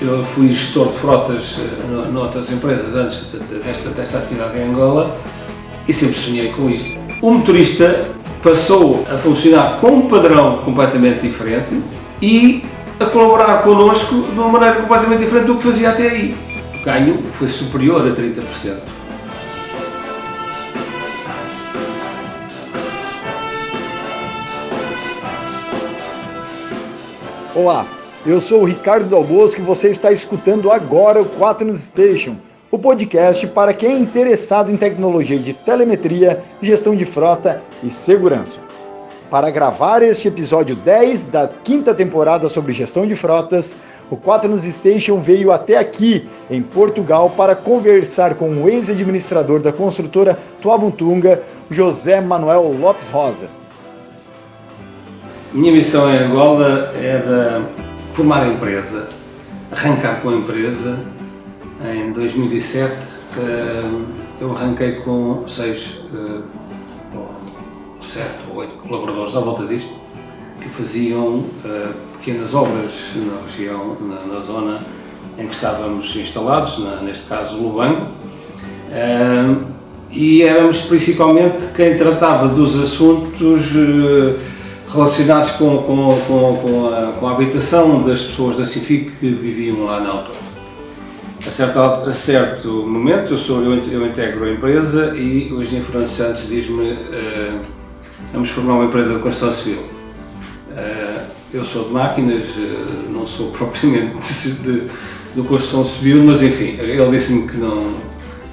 Eu fui gestor de frotas uh, noutras empresas antes desta, desta atividade em Angola e sempre sonhei com isto. O motorista passou a funcionar com um padrão completamente diferente e a colaborar connosco de uma maneira completamente diferente do que fazia até aí. O ganho foi superior a 30%. Olá, eu sou o Ricardo Dalbosco e você está escutando agora o 4 News Station, o podcast para quem é interessado em tecnologia de telemetria, gestão de frota e segurança. Para gravar este episódio 10 da quinta temporada sobre gestão de frotas, o 4 News Station veio até aqui, em Portugal, para conversar com o ex-administrador da construtora Tuabuntunga, José Manuel Lopes Rosa. Minha missão em Angola era formar a empresa, arrancar com a empresa. Em 2007 eh, eu arranquei com seis, eh, sete ou oito colaboradores à volta disto, que faziam eh, pequenas obras na região, na, na zona em que estávamos instalados, neste caso Lubango, e éramos principalmente quem tratava dos assuntos relacionados com, com, com, com, a, com a habitação das pessoas da CIFIC que viviam lá na altura. A certo, a certo momento, eu, sou, eu, integro a empresa e o engenheiro Fernando Santos diz-me uh, vamos formar uma empresa de construção civil. Uh, eu sou de máquinas, uh, não sou propriamente de, de, de, construção civil, mas enfim, ele disse-me que não,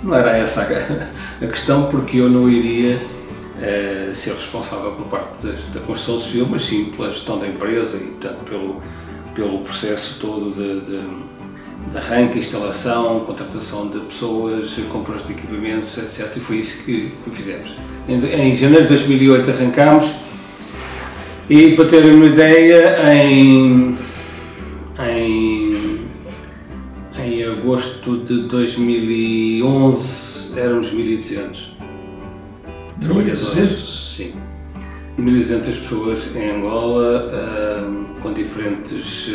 não era essa a, a questão, porque eu não iria uh, ser responsável por parte da construção civil, mas sim pela gestão da empresa e, portanto, pelo, pelo processo todo de, de, de arranque, instalação, contratação de pessoas, compras de equipamentos, etc. E foi isso que, que fizemos. Em, em janeiro de 2008 arrancámos e, para terem uma ideia, em, em, em agosto de 2011 éramos 1200 trabalhadores. Sim. 1.200 pessoas em Angola, com diferentes,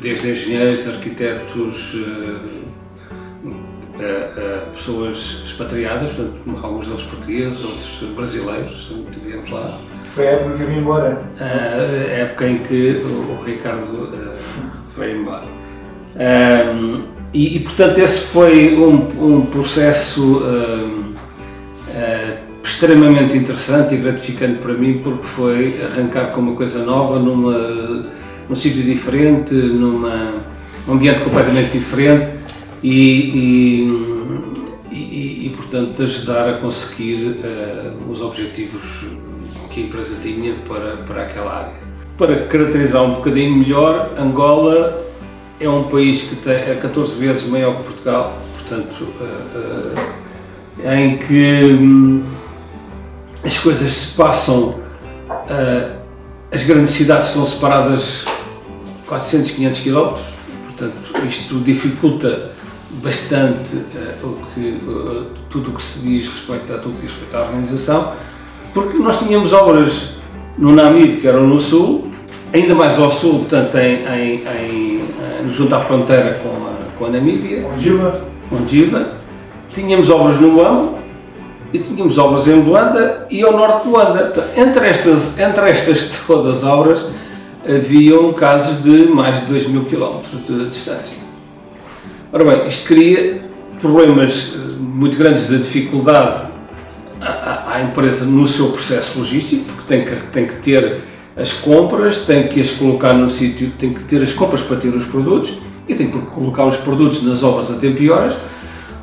desde engenheiros, arquitetos, pessoas expatriadas, portanto, alguns deles portugueses, outros brasileiros, vivemos lá. Foi a época que eu vim embora? Uh, a época em que o, Ricardo veio embora. Um, e, e, portanto, esse foi um, um processo extremamente interessante e gratificante para mim porque foi arrancar com uma coisa nova numa, num sítio diferente, numa, num ambiente completamente diferente e, e, e, e portanto ajudar a conseguir uh, os objetivos que a empresa tinha para, para aquela área. Para caracterizar um bocadinho melhor, Angola é um país que tem, é 14 vezes maior que Portugal, portanto, uh, uh, em que hum, as coisas se passam, uh, as grandes cidades são separadas 400, 500 km, portanto isto dificulta bastante uh, o que, uh, tudo o que se diz respeito a tudo que diz respeito à organização, porque nós tínhamos obras no Namib, que eram no sul, ainda mais ao sul, portanto em, em, em, junto à fronteira com a, com a Namíbia, com Ondiva, tínhamos obras no Ão, e tínhamos obras em Luanda e ao norte de Luanda. entre, estas, entre estas todas as obras haviam casos de mais de 2 mil quilómetros de distância. Ora bem, isto cria problemas eh, muito grandes de dificuldade à, à empresa no seu processo logístico, porque tem que, tem que ter as compras, tem que as colocar no sítio, tem que ter as compras para ter os produtos e tem que colocar os produtos nas obras a tempo e horas,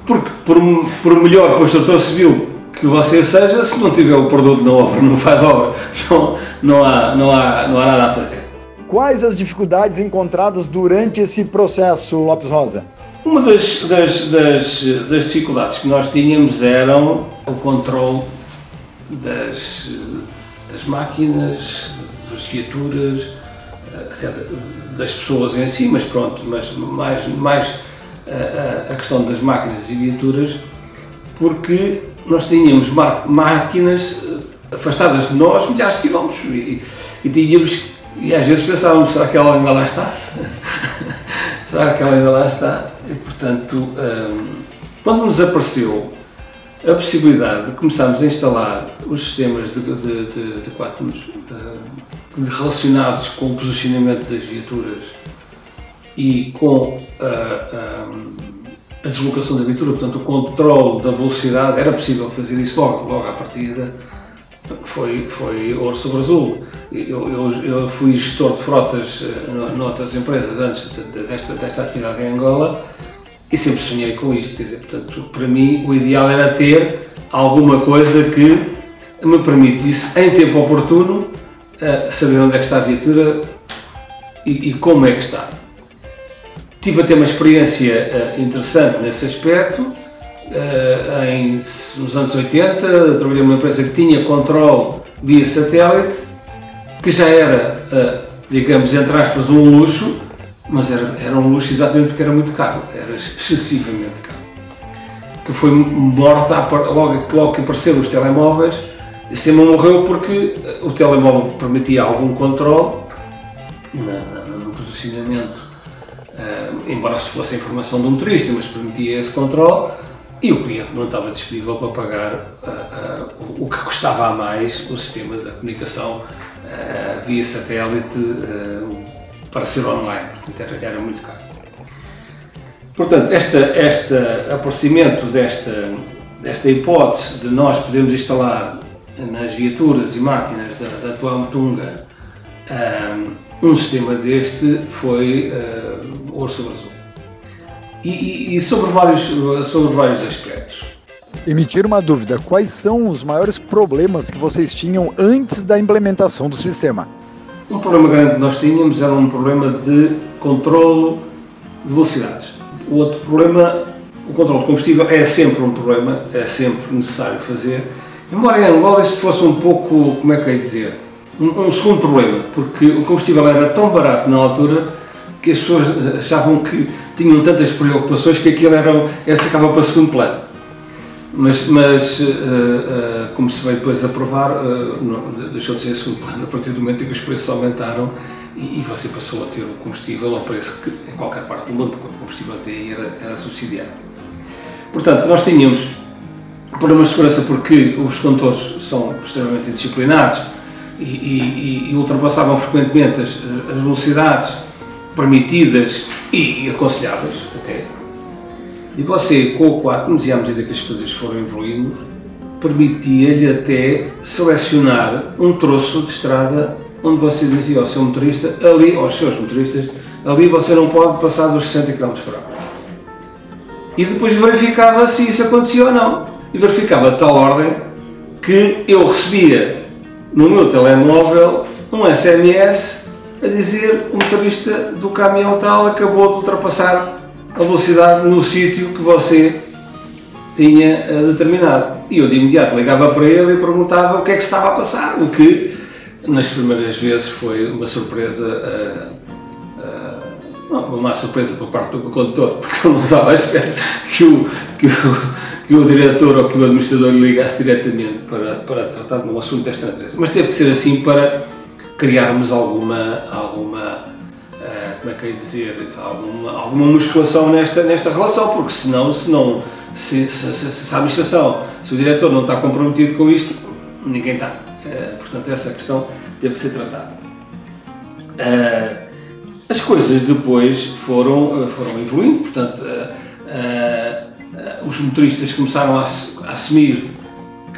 porque por, por melhor construtor civil que você seja, se não tiver o produto na obra, não faz obra, não, não, há, não, há, não há nada a fazer. Quais as dificuldades encontradas durante esse processo, Lopes Rosa? Uma das, das, das, das dificuldades que nós tínhamos eram o controle das, das máquinas, das viaturas, até das pessoas em si, mas pronto, mas mais, mais a, a questão das máquinas e viaturas, porque nós tínhamos máquinas eh, afastadas de nós milhares de quilómetros e, e tínhamos e às vezes pensávamos será que ela ainda lá está Será que ela ainda lá está? E, portanto, um, quando nos apareceu a possibilidade de começarmos a instalar os sistemas de, de, de, de uh, relacionados com o posicionamento das viaturas e com a, a, a, deslocação da viatura, portanto, o controle da velocidade, era possível fazer isso logo, logo à partida, foi, foi ouro sobre azul. Eu, eu, eu fui gestor de frotas uh, noutras empresas antes desta, desta atividade em Angola e sempre sonhei com isto. Quer dizer, portanto, para mim, o ideal era ter alguma coisa que me permitisse, em tempo oportuno, uh, saber onde é que está a viatura e, e como é que está. Tive até uma experiência uh, interessante nesse aspecto. Uh, em, nos anos 80, trabalhei numa empresa que tinha controle via satélite, que já era, digamos, entre aspas, um luxo, mas era, era um luxo exatamente porque era muito caro, era excessivamente caro. Que foi morta logo, logo que apareceram os telemóveis. O sistema morreu porque o telemóvel permitia algum controle no posicionamento, embora se fosse a informação do motorista, mas permitia esse controle e o cliente não estava disponível para pagar uh, uh, o que custava a mais o sistema da comunicação via satélite para ser online, portanto era, era muito caro. Portanto, esta, este aparecimento desta, desta hipótese de nós podermos instalar nas viaturas e máquinas da, da atual um, um, sistema deste foi uh, ouro sobre azul. E, e, e, sobre, vários, sobre vários aspectos. Emitir uma dúvida: quais são os maiores problemas que vocês tinham antes da implementação do sistema? Um problema grande que nós tínhamos era um problema de controlo de velocidades. O outro problema, o controle de combustível é sempre um problema, é sempre necessário fazer. Embora em Angola isso fosse um pouco, como é que eu ia dizer, um, um segundo problema, porque o combustível era tão barato na altura que as pessoas achavam que tinham tantas preocupações que aquilo era, era ficava para segundo plano. Mas, mas uh, uh, como se veio depois a provar, uh, deixou de ser segundo plano a partir do momento em que os preços aumentaram e, e, você passou a ter o combustível ao preço que em qualquer parte do mundo, porque o combustível até era, era subsidiado. Portanto, nós tínhamos problemas de segurança porque os condutores são extremamente indisciplinados e, e, e ultrapassavam frequentemente as, as velocidades permitidas e aconselháveis até e você, com o 4, à medida que as coisas foram evoluindo, permitia-lhe até selecionar um troço de estrada onde você dizia ao seu motorista, ali, aos seus motoristas, ali você não pode passar dos 60 km por hora. E depois verificava se isso acontecia ou não. E verificava de tal ordem que eu recebia no meu telemóvel um SMS a dizer o motorista do caminhão tal acabou de ultrapassar a velocidade no sítio que você tinha eh, determinado. E eu de imediato ligava para ele e perguntava o que é que estava a passar, o que nas primeiras vezes foi uma surpresa, uh, uh, não, uma surpresa por parte do condutor, porque ele não estava à espera que o, que o, que o diretor ou que o administrador ligasse diretamente para, para tratar de um assunto desta natureza. Mas teve que ser assim para criarmos alguma, alguma como é que eu ia dizer, alguma, alguma musculação nesta, nesta relação, porque senão, senão se, se, se, se a administração, se o diretor não está comprometido com isto, ninguém está. Uh, portanto, essa questão teve que ser tratada. Uh, as coisas depois foram, uh, foram evoluindo, portanto, os motoristas começaram a, a assumir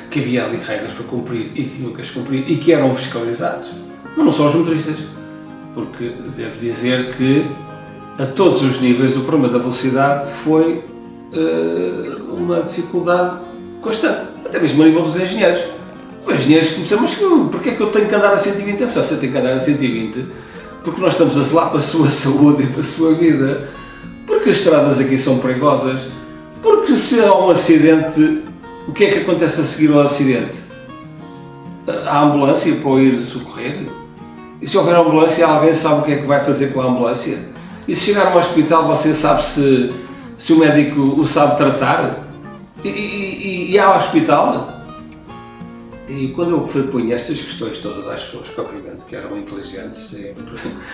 que, havia ali regras para cumprir e que tinham que as cumprir e que eram fiscalizados, mas não só os motoristas porque devo dizer que a todos os níveis o problema da velocidade foi uh, uma dificuldade constante, até mesmo a nível dos engenheiros. Os engenheiros começamos, porque é que eu tenho que andar a 120? A pessoa, você tem que andar a 120 porque nós estamos a zelar para a sua saúde e para a sua vida, porque as estradas aqui são perigosas, porque se há um acidente, o que é que acontece a seguir ao acidente? A ambulância para ir socorrer? E se houver ambulância, alguém sabe o que é que vai fazer com a ambulância? E se chegar ao hospital, você sabe se, se o médico o sabe tratar? E, e, e há hospital? E quando eu fui punha estas questões todas às pessoas que, obviamente, que eram inteligentes e,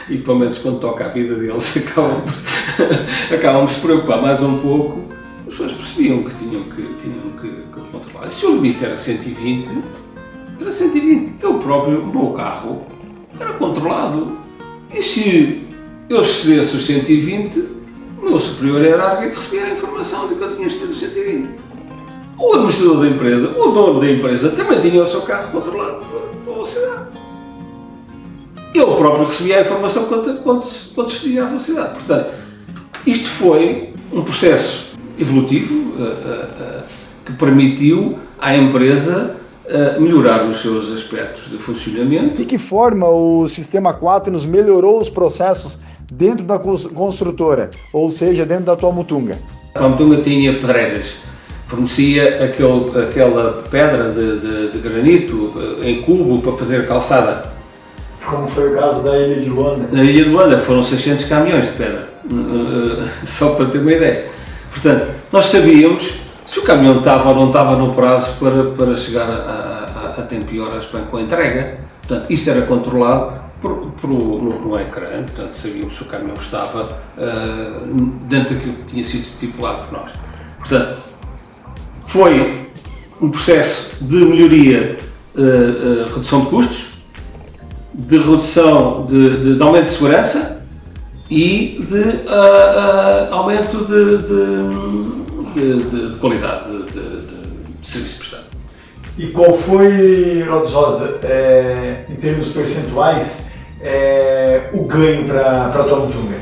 e pelo menos quando toca a vida deles, acabam por, acabam se preocupar mais um pouco, as pessoas percebiam que tinham que, tinham que, que controlar. Se o limite era 120, era 120. Eu próprio, o meu carro, era controlado. E se eu excedesse os 120, o meu superior hierárquico recebia a informação de que eu tinha excedido os 120. O administrador da empresa, o dono da empresa, também tinha o seu carro controlado pela velocidade. Ele próprio recebia a informação quanto, quanto, quanto excedia a velocidade. Portanto, isto foi um processo evolutivo uh, uh, uh, que permitiu à empresa melhorar os seus aspectos de funcionamento. De que forma o Sistema 4 nos melhorou os processos dentro da construtora, ou seja, dentro da tua Mutunga? A Mutunga tinha pedreiras, fornecia aquele, aquela pedra de, de, de, granito em cubo para fazer calçada. Como foi o caso da Ilha de Luanda? Na Ilha de Luanda foram 600 caminhões de pedra, só para ter uma ideia. Portanto, nós sabíamos se o caminhão estava ou não estava no prazo para, para chegar a, a, a tempo e horas com a entrega. Portanto, isto era controlado por, por, no, no ecrã, portanto, sabíamos se o caminhão estava uh, dentro daquilo que tinha sido estipulado por nós. Portanto, foi um processo de melhoria, uh, uh, redução de custos, de redução de, de, de aumento de segurança e de aumento de, de de, de, de qualidade de, serviço prestado. E qual foi, Rodos Rosa, é, em termos percentuais, é, o ganho para a tua Mutunga?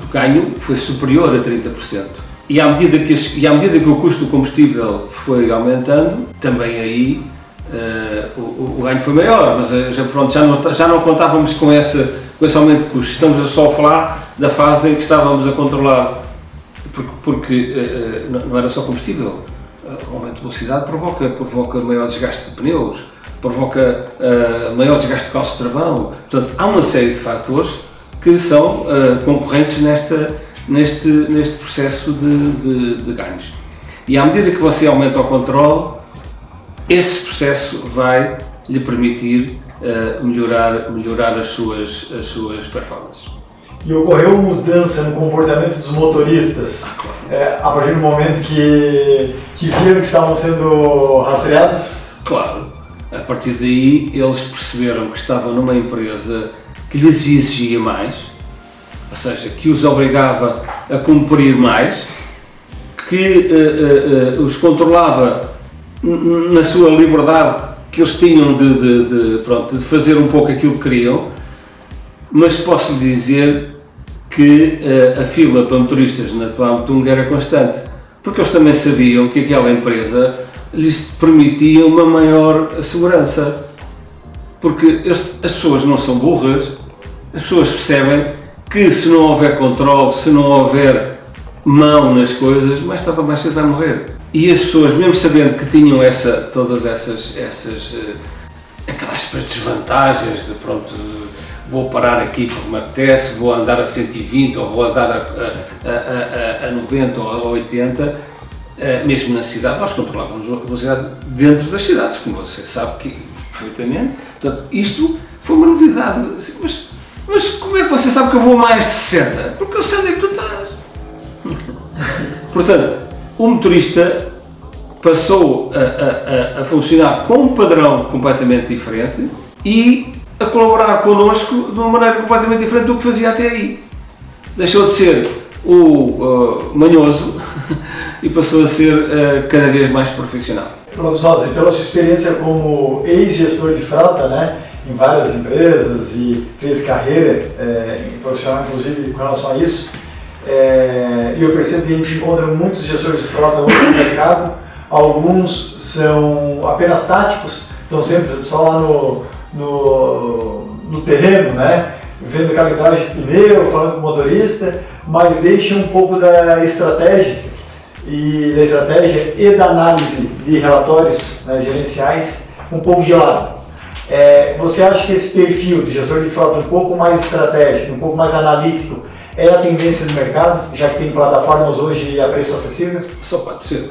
O ganho foi superior a 30%. E à, medida que, e à medida que o custo do combustível foi aumentando, também aí uh, o, o, ganho foi maior, mas uh, já, pronto, já, não, já não contávamos com, essa, com esse aumento de custos. Estamos só a falar da fase em que estávamos a controlar porque, porque uh, não era só combustível. O aumento de velocidade provoca, provoca maior desgaste de pneus, provoca uh, maior desgaste de calços de travão. Portanto, há uma série de fatores que são concorrentes nesta, neste, neste processo de, de, de ganhos. E à medida que você aumenta o controle, esse processo vai lhe permitir uh, melhorar, melhorar as, suas, as suas performances e ocorreu mudança no comportamento dos motoristas é, a partir do momento que, que viram que estavam sendo rastreados? Claro. A partir daí eles perceberam que estavam numa empresa que lhes exigia mais, ou seja, que os obrigava a cumprir mais, que uh, uh, uh, os controlava na sua liberdade que eles tinham de, de, de, pronto, de fazer um pouco aquilo que queriam, mas posso dizer que a fila para motoristas na Tuamutunga era constante, porque eles também sabiam que aquela empresa lhes permitia uma maior segurança. Porque as pessoas não são burras, as pessoas percebem que se não houver controle, se não houver mão nas coisas, mais tarde ou mais cedo vai morrer. E as pessoas, mesmo sabendo que tinham essa, todas essas, essas entre aspas, desvantagens de pronto, vou parar aqui porque me apetece, vou andar a 120 ou vou andar a, a, a, a 90 ou a 80, eh, mesmo na cidade, nós controlávamos a velocidade dentro das cidades, como você sabe que perfeitamente. Portanto, isto foi uma novidade. Mas, mas como é que você sabe que eu vou mais de 60? Porque eu sei onde é que tu estás. Portanto, o motorista passou a, a, a, funcionar com um padrão completamente diferente e a colaborar connosco de uma maneira completamente diferente do que fazia até aí. Deixou de ser o uh, manhoso e passou a ser uh, cada vez mais profissional. Pronto, Rosa, pela sua experiência como ex-gestor de frota, né, em várias empresas e fez carreira é, profissional, inclusive, com relação a isso, é, e eu percebo que a gente encontra muitos gestores de frota no mercado, alguns são apenas táticos, estão sempre só lá no, no, no terreno, né? vendo calibragem de pneu, falando com o motorista, mas deixa um pouco da estratégia e da estratégia e da análise de relatórios né, gerenciais um pouco de lado. É, você acha que esse perfil de gestor de frota um pouco mais estratégico, um pouco mais analítico, é a tendência do mercado, já que tem plataformas hoje a preço acessível? Só pode ser.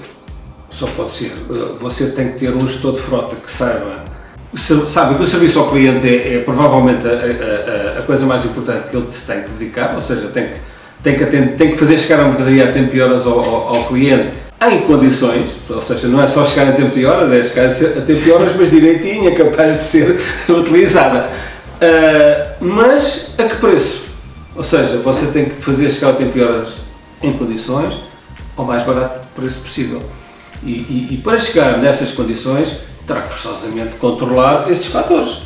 só pode ser. Você tem que ter um gestor de frota que saiba, sabe que o serviço ao cliente é, é provavelmente a, a, a, coisa mais importante que ele se tem que dedicar, ou seja, tem que, tem que, atender, tem que fazer chegar a mercadoria a tempo e horas ao, ao, ao cliente em condições, ou seja, não é só chegar a tempo e horas, é chegar a tempo e horas, mas direitinho, capaz de ser utilizada. Uh, mas a que preço? Ou seja, você tem que fazer chegar a tempo e horas em condições ao mais barato preço possível. E, e, e, para chegar nessas condições, terá que forçosamente controlar estes fatores.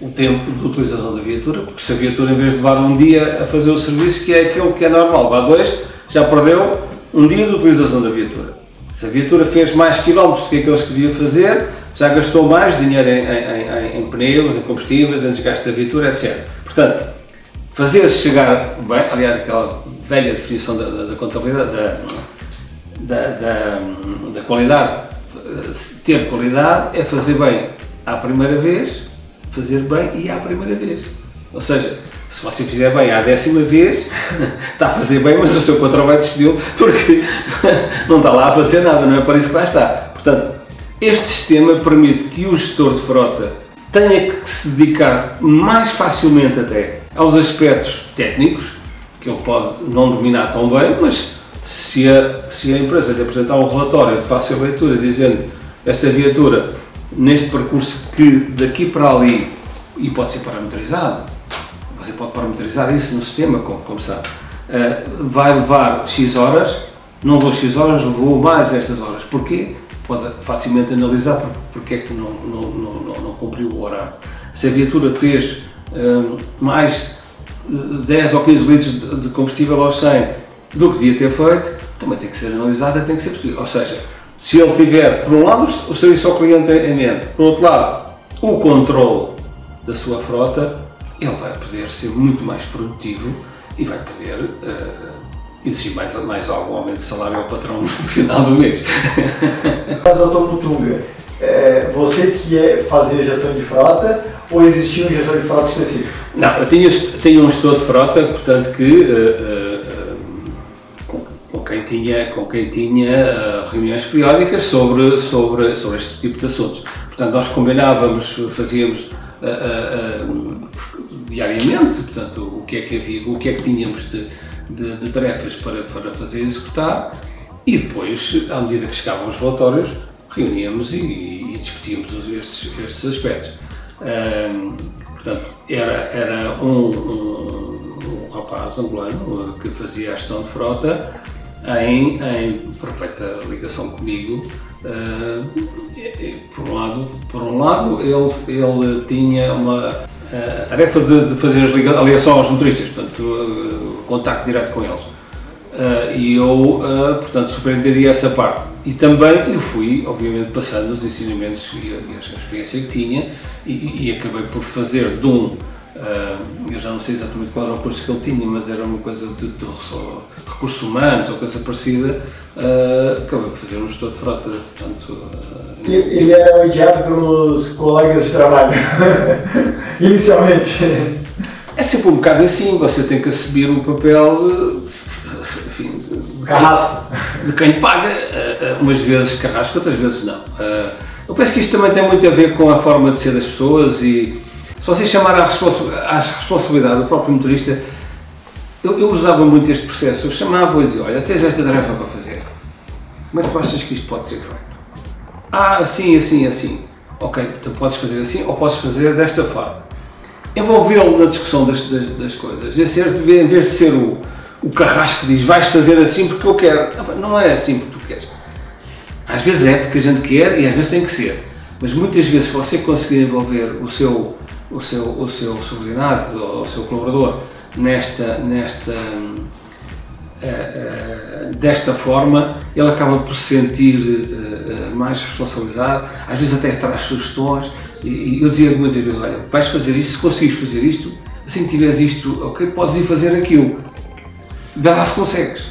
O tempo de utilização da viatura, porque se a viatura, em vez de levar um dia a fazer o serviço, que é aquilo que é normal, vá dois, já perdeu um dia de utilização da viatura. Se a viatura fez mais quilómetros do que aqueles que devia fazer, já gastou mais dinheiro em, em, em, em pneus, em combustíveis, em desgaste da viatura, etc. Portanto, fazer-se chegar bem, aliás, aquela velha definição da, da, da contabilidade, da, da, da, da qualidade, ter qualidade é fazer bem à primeira vez, fazer bem e à primeira vez. Ou seja, se você fizer bem à décima vez, está a fazer bem, mas o seu patrão vai despedir porque não está lá a fazer nada, não é para isso que lá está. Portanto, este sistema permite que o gestor de frota tenha que se dedicar mais facilmente até aos aspectos técnicos, que ele pode não dominar tão bem, mas se a, se a empresa lhe apresentar um relatório de fácil leitura dizendo esta viatura neste percurso que daqui para ali e pode ser parametrizado, você pode parametrizar isso no sistema, como, como sabe, uh, vai levar X horas, não vou X horas, vou mais estas horas. Porquê? Pode facilmente analisar porque é que não, não, não, não, cumpriu o horário. Se a viatura fez uh, mais 10 ou 15 litros de, de combustível aos 100 do que devia ter feito, também tem que ser analisada, tem que ser possível. Ou seja, se ele tiver, por um lado, o serviço ao cliente em mente, por outro lado, o controle da sua frota, ele vai poder ser muito mais produtivo e vai poder uh, exigir mais, mais algum aumento de salário ao patrão no final do mês. Mas, doutor Putunga, é, você que é, fazia gestão de frota ou existia um gestor de frota específico? Não, eu tinha, tinha um gestor de frota, portanto que uh, uh, com, quem tinha, com quem tinha reuniões periódicas sobre, sobre, sobre este tipo de assuntos. Portanto, nós combinávamos, fazíamos diariamente, portanto, o que é que havia, o que é que tínhamos de, de, de tarefas para, para fazer executar e depois, à medida que chegavam os relatórios, reuníamos e, e discutíamos estes, estes aspectos. Portanto, era, era um, um, um, rapaz angolano que fazia a gestão de frota em, em perfeita ligação comigo. Uh, por um lado, por um lado ele, ele tinha uma, a tarefa de, de fazer as ligações aos motoristas, portanto, uh, contacto direto com eles. Uh, e eu, portanto, superentendi essa parte. E também eu fui, obviamente, passando os ensinamentos e a, e a experiência que tinha e, e, acabei por fazer de um Uh, eu já não sei exatamente qual era o curso que ele tinha, mas era uma coisa de, de, de recursos humanos ou coisa parecida. Uh, acabei por fazer um gestor de frota. Portanto, uh, ele era odiado pelos colegas de trabalho, inicialmente. É sempre um bocado assim, você tem que assumir um papel. Enfim, carrasco. De quem paga, umas vezes carrasco, outras vezes não. eu penso que isto também tem muito a ver com a forma de ser das pessoas e se você chamar à, responsabilidade do próprio motorista, eu, eu, usava muito este processo. Eu chamava e dizia: Olha, tens esta tarefa para fazer. Como é que tu achas que isto pode ser feito? Ah, assim, assim, assim. Ok, então podes fazer assim ou podes fazer desta forma. Envolvê-lo na discussão das, das, das coisas. Em vez de ser o, o carrasco que diz vais fazer assim porque eu quero. Não é assim porque tu queres. Às vezes é porque a gente quer e às vezes tem que ser. Mas muitas vezes, se você conseguir envolver o seu o seu, o seu subordinado o seu colaborador nesta, nesta, uh, uh, desta forma, ele acaba por se sentir uh, mais responsabilizado, às vezes até traz sugestões. E, e eu dizia muitas vezes: Olha, vais fazer isto, se conseguires fazer isto, assim que tiveres isto, ok, podes ir fazer aquilo. Vê lá se consegues.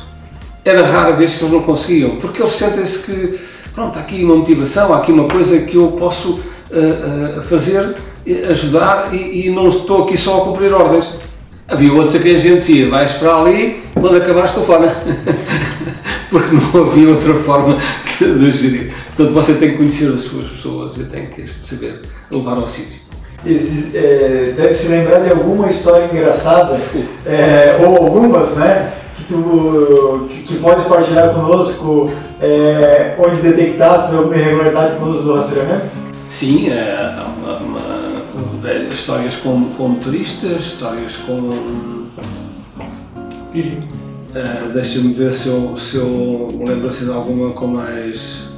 Era rara vez que eles não conseguiam, porque eles sentem-se que, pronto, há aqui uma motivação, há aqui uma coisa que eu posso fazer ajudar e, e, não estou aqui só a cumprir ordens. Havia outros a quem a gente dizia, vais para ali, quando acabares telefona. porque não havia outra forma de, de gerir. Portanto, você tem que conhecer as suas pessoas e tem que saber levar ao sítio. É, deve se lembrar de alguma história engraçada, é, ou algumas, né? Que, tu, que, que pode partilhar conosco, é, onde detectasse alguma irregularidade com o uso do rastreamento? Sim, é, histórias com, com motoristas, histórias com. Uh, Deixa-me ver se eu, se eu lembro assim de alguma com mais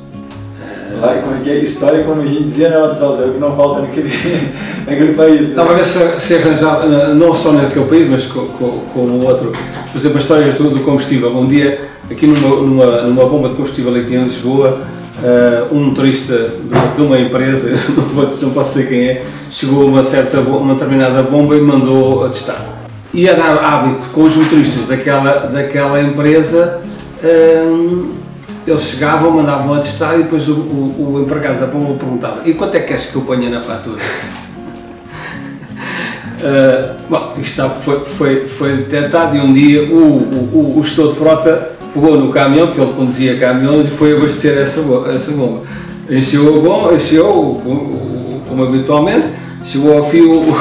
Lá, como é que é? História, como a gente dizia, né, Lapsal, é o que não falta naquele, naquele país. Né? Estava a ver se, se arranjava, não só naquele país, mas com, com, com o outro. Por exemplo, as histórias do, do combustível. Um dia, aqui numa, numa, numa bomba de combustível aqui em Lisboa, uh, um motorista de, de, uma empresa, não, não posso dizer quem é, chegou a uma, certa, uma determinada bomba e mandou a testar. E era hábito com os motoristas daquela, daquela empresa. Uh, eles chegavam, mandavam a testar e depois o, o, o empregado da bomba perguntava e quanto é que queres que eu ponha na fatura? uh, bom, isto foi, foi, foi detectado e um dia o, o, o gestor de frota pegou no caminhão, que ele conduzia caminhão, e foi abastecer essa, essa bomba. Encheu a bomba, encheu como habitualmente, chegou ao fio o,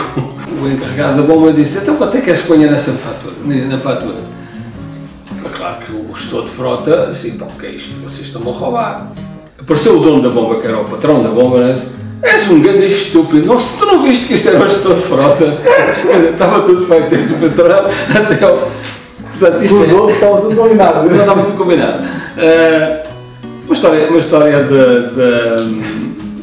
o encarregado da bomba disse, então quanto é que que ponha nessa fatura, na fatura? claro que o gestor de frota, assim, pá, o que é isto? Vocês estão a roubar. Apareceu o dono da bomba, que era o patrão da bomba, né? És um grande estúpido. Não, tu não viste que isto era gestor de frota, estava tudo feito desde o patrão até o. Portanto, isto Os é... outros estavam tudo combinado. Não, estava tudo combinado. Uh, uma história, uma história de,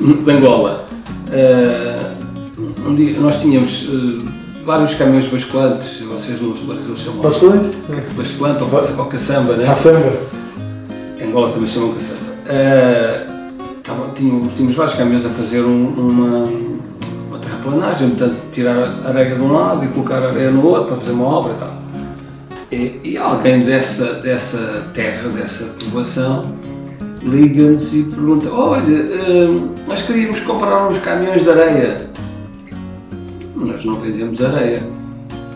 de, de Angola. Uh, um dia nós tínhamos. Uh, vários caminhões basculantes, vocês no Brasil chamam. Basculante? Basculante ou, ou caçamba, né? Caçamba. Angola também chamam caçamba. Uh, tínhamos, tínhamos vários caminhões a fazer um, uma, uma terraplanagem, portanto, tirar areia de um lado e colocar areia no outro para fazer uma obra e tal. E, e alguém dessa, dessa terra, dessa povoação, liga-nos e pergunta: Olha, uh, nós queríamos comprar uns caminhões de areia nós não vendemos areia.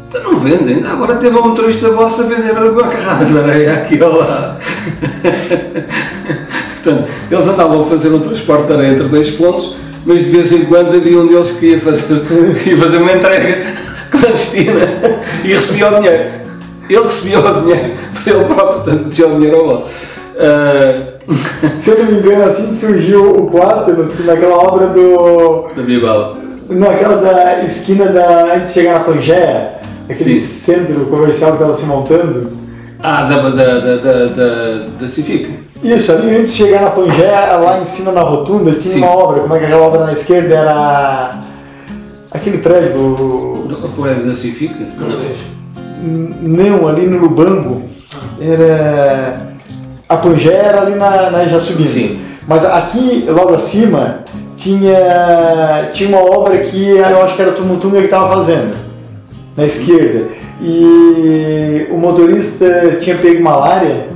Então não vendem. Agora teve um motorista vosso a vender a carrada de areia aqui ou lá. Portanto, eles andavam a fazer um transporte de areia entre dois pontos, mas de vez em quando havia um deles que ia fazer, ia fazer uma entrega clandestina e recebia o dinheiro. Ele recebia o dinheiro para ele próprio, portanto, tinha o dinheiro ao volta. Uh... Se eu não me engano, assim surgiu o quarto naquela obra do. Da Bibala. Não, aquela da esquina da. antes de chegar na Pangeia, aquele Sim. centro comercial que estava se montando. Ah, da, da, da, da, da, da Civic. Isso, ali antes de chegar na Pangeia, lá em cima na rotunda, tinha Sim. uma obra. Como é que aquela obra na esquerda era. aquele prédio. O prédio da Civic? Não. Não, ali no Lubango. Era. A Pangeia era ali na, na Jaçubim. Sim. Mas aqui, logo acima, tinha, tinha uma obra que eu acho que era o Tumutunga que estava fazendo, na esquerda. E o motorista tinha pego malária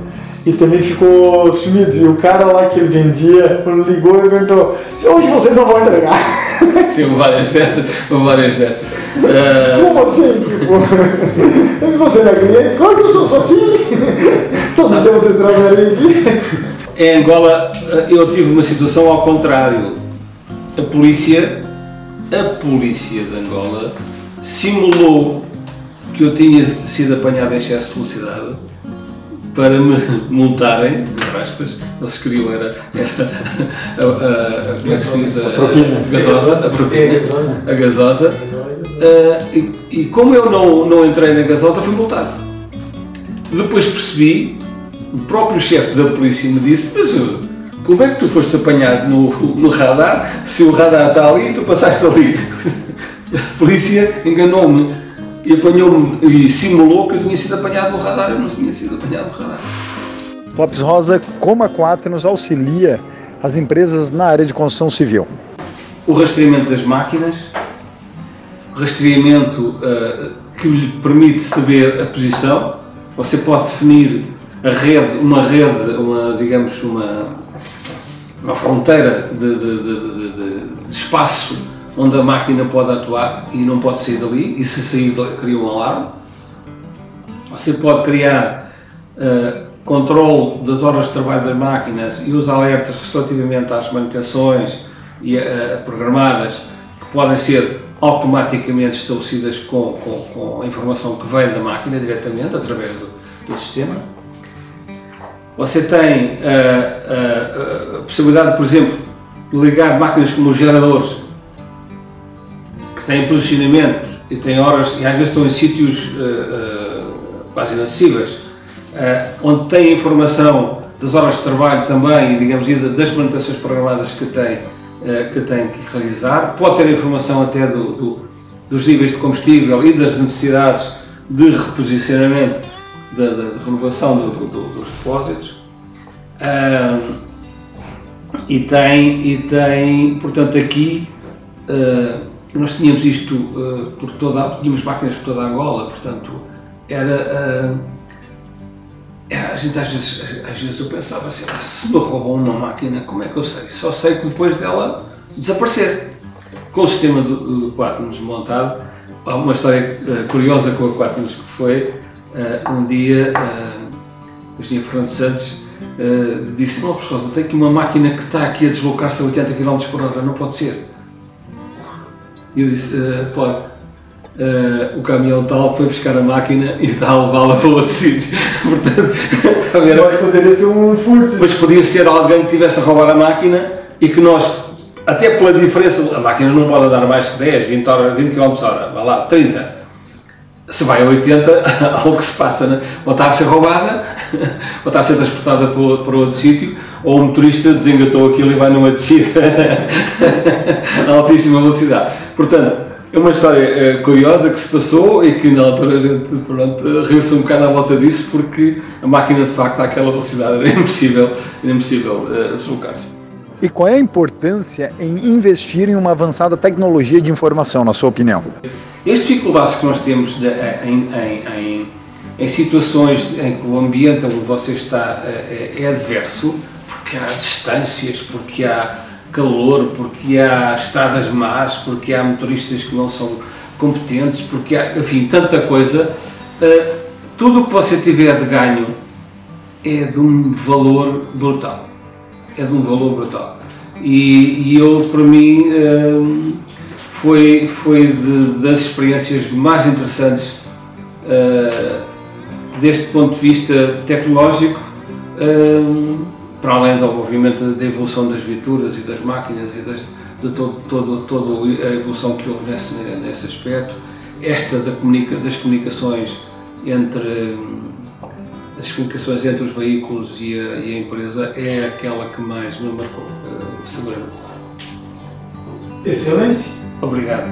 e também ficou sumido. E o cara lá que ele vendia, quando ligou, ele perguntou: hoje vocês não vão entregar? Sim, várias dessas. Várias dessas. Uh... Como assim? Tipo, você não é cliente? Claro que eu sou, sou assim. Todo dia vocês trazem aqui. Em Angola, eu tive uma situação ao contrário a polícia, a polícia de Angola simulou que eu tinha sido apanhado em excesso de velocidade para me multarem, entre aspas, eles queriam era, era a, a, a, como é se diz? A, a gasosa, a propina, a gasosa, uh, e, e como eu não, não entrei na gasosa, fui multado. Depois percebi, o próprio chefe da polícia me disse, mas como é que tu foste apanhado no, no radar se o radar está ali e tu passaste ali? A polícia enganou-me e apanhou-me e simulou que eu tinha sido apanhado no radar. Eu não tinha sido apanhado no radar. Lopes Rosa, como a Quatro nos auxilia as empresas na área de construção civil? O rastreamento das máquinas, rastreamento uh, que lhe permite saber a posição. Você pode definir a rede, uma rede, uma, digamos, uma, uma fronteira de, de, de, de, espaço onde a máquina pode atuar e não pode sair dali, e se sair cria um alarme. Você pode criar uh, controle das horas de trabalho das máquinas e os alertas relativamente às manutenções e, uh, programadas que podem ser automaticamente estabelecidas com, com, com, a informação que vem da máquina diretamente, através do, do sistema. Você tem uh, a possibilidade, por exemplo, de ligar máquinas como os geradores, têm posicionamento e têm horas, e às vezes estão em sítios quase inacessíveis, onde tem informação das horas de trabalho também e, digamos, das manutenções programadas que eh, que tem que realizar, pode ter informação até do, do, dos níveis de combustível e das necessidades de reposicionamento, da, de renovação do, dos depósitos. E tem, e tem, portanto, aqui uh, nós tínhamos isto uh, por toda, tínhamos máquinas por toda a Angola, portanto, era. Uh, é, a gente às vezes, às vezes eu pensava assim, ah, se me roubam uma máquina, como é que eu sei? Só sei que depois dela desaparecer. Com o sistema do, do Quatnos montado, há uma história uh, curiosa com a Quatnos que foi, um dia, o engenheiro Fernando Santos disse, não, causa, tem aqui uma máquina que está aqui a deslocar-se a 80 km por hora, não pode ser. E eu disse, pode Uh, o caminhão tal foi buscar a máquina e está a levá-la para outro sítio. Portanto, está a ver? Mas poderia ser um furto. Mas podia ser alguém que tivesse a roubar a máquina e que nós, até pela diferença, a máquina não pode andar mais que 10, 20, hora, 20 km hora, vai lá, 30. Se vai a 80, algo que se passa, né? ou está a ser roubada, ou está a ser transportada para, para outro sítio, ou o motorista desengatou aquilo e vai numa descida a altíssima velocidade. Portanto, é uma história uh, curiosa que se passou e que na altura a gente pronto, riu-se um bocado à volta disso porque a máquina de facto àquela velocidade era impossível, era impossível uh, deslocar-se. E qual é a importância em investir em uma avançada tecnologia de informação, na sua opinião? As dificuldades que nós temos de, eh, em, em, em, em, situações em que o ambiente onde você está é, é adverso, porque há distâncias, porque há calor, porque há estradas más, porque há motoristas que não são competentes, porque há, enfim, tanta coisa. Uh, tudo o que você tiver de ganho é de um valor brutal. É de um valor brutal. E, e eu, para mim, uh, foi, foi de, das experiências mais interessantes uh, deste ponto de vista tecnológico para além, obviamente, da evolução das viaturas e das máquinas e das, de todo, todo, toda a evolução que houve nesse, nesse aspecto, esta da comunica, das comunicações entre as comunicações entre os veículos e a, e a empresa é aquela que mais me marcou, uh, seguramente. Excelente! Obrigado.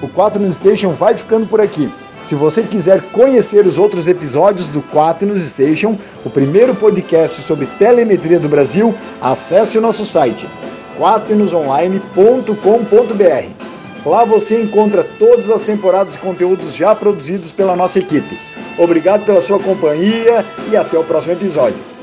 O 4 News Station vai ficando por aqui. Se você quiser conhecer os outros episódios do Quaternos Station, o primeiro podcast sobre telemetria do Brasil, acesse o nosso site quaternosonline.com.br. Lá você encontra todas as temporadas e conteúdos já produzidos pela nossa equipe. Obrigado pela sua companhia e até o próximo episódio.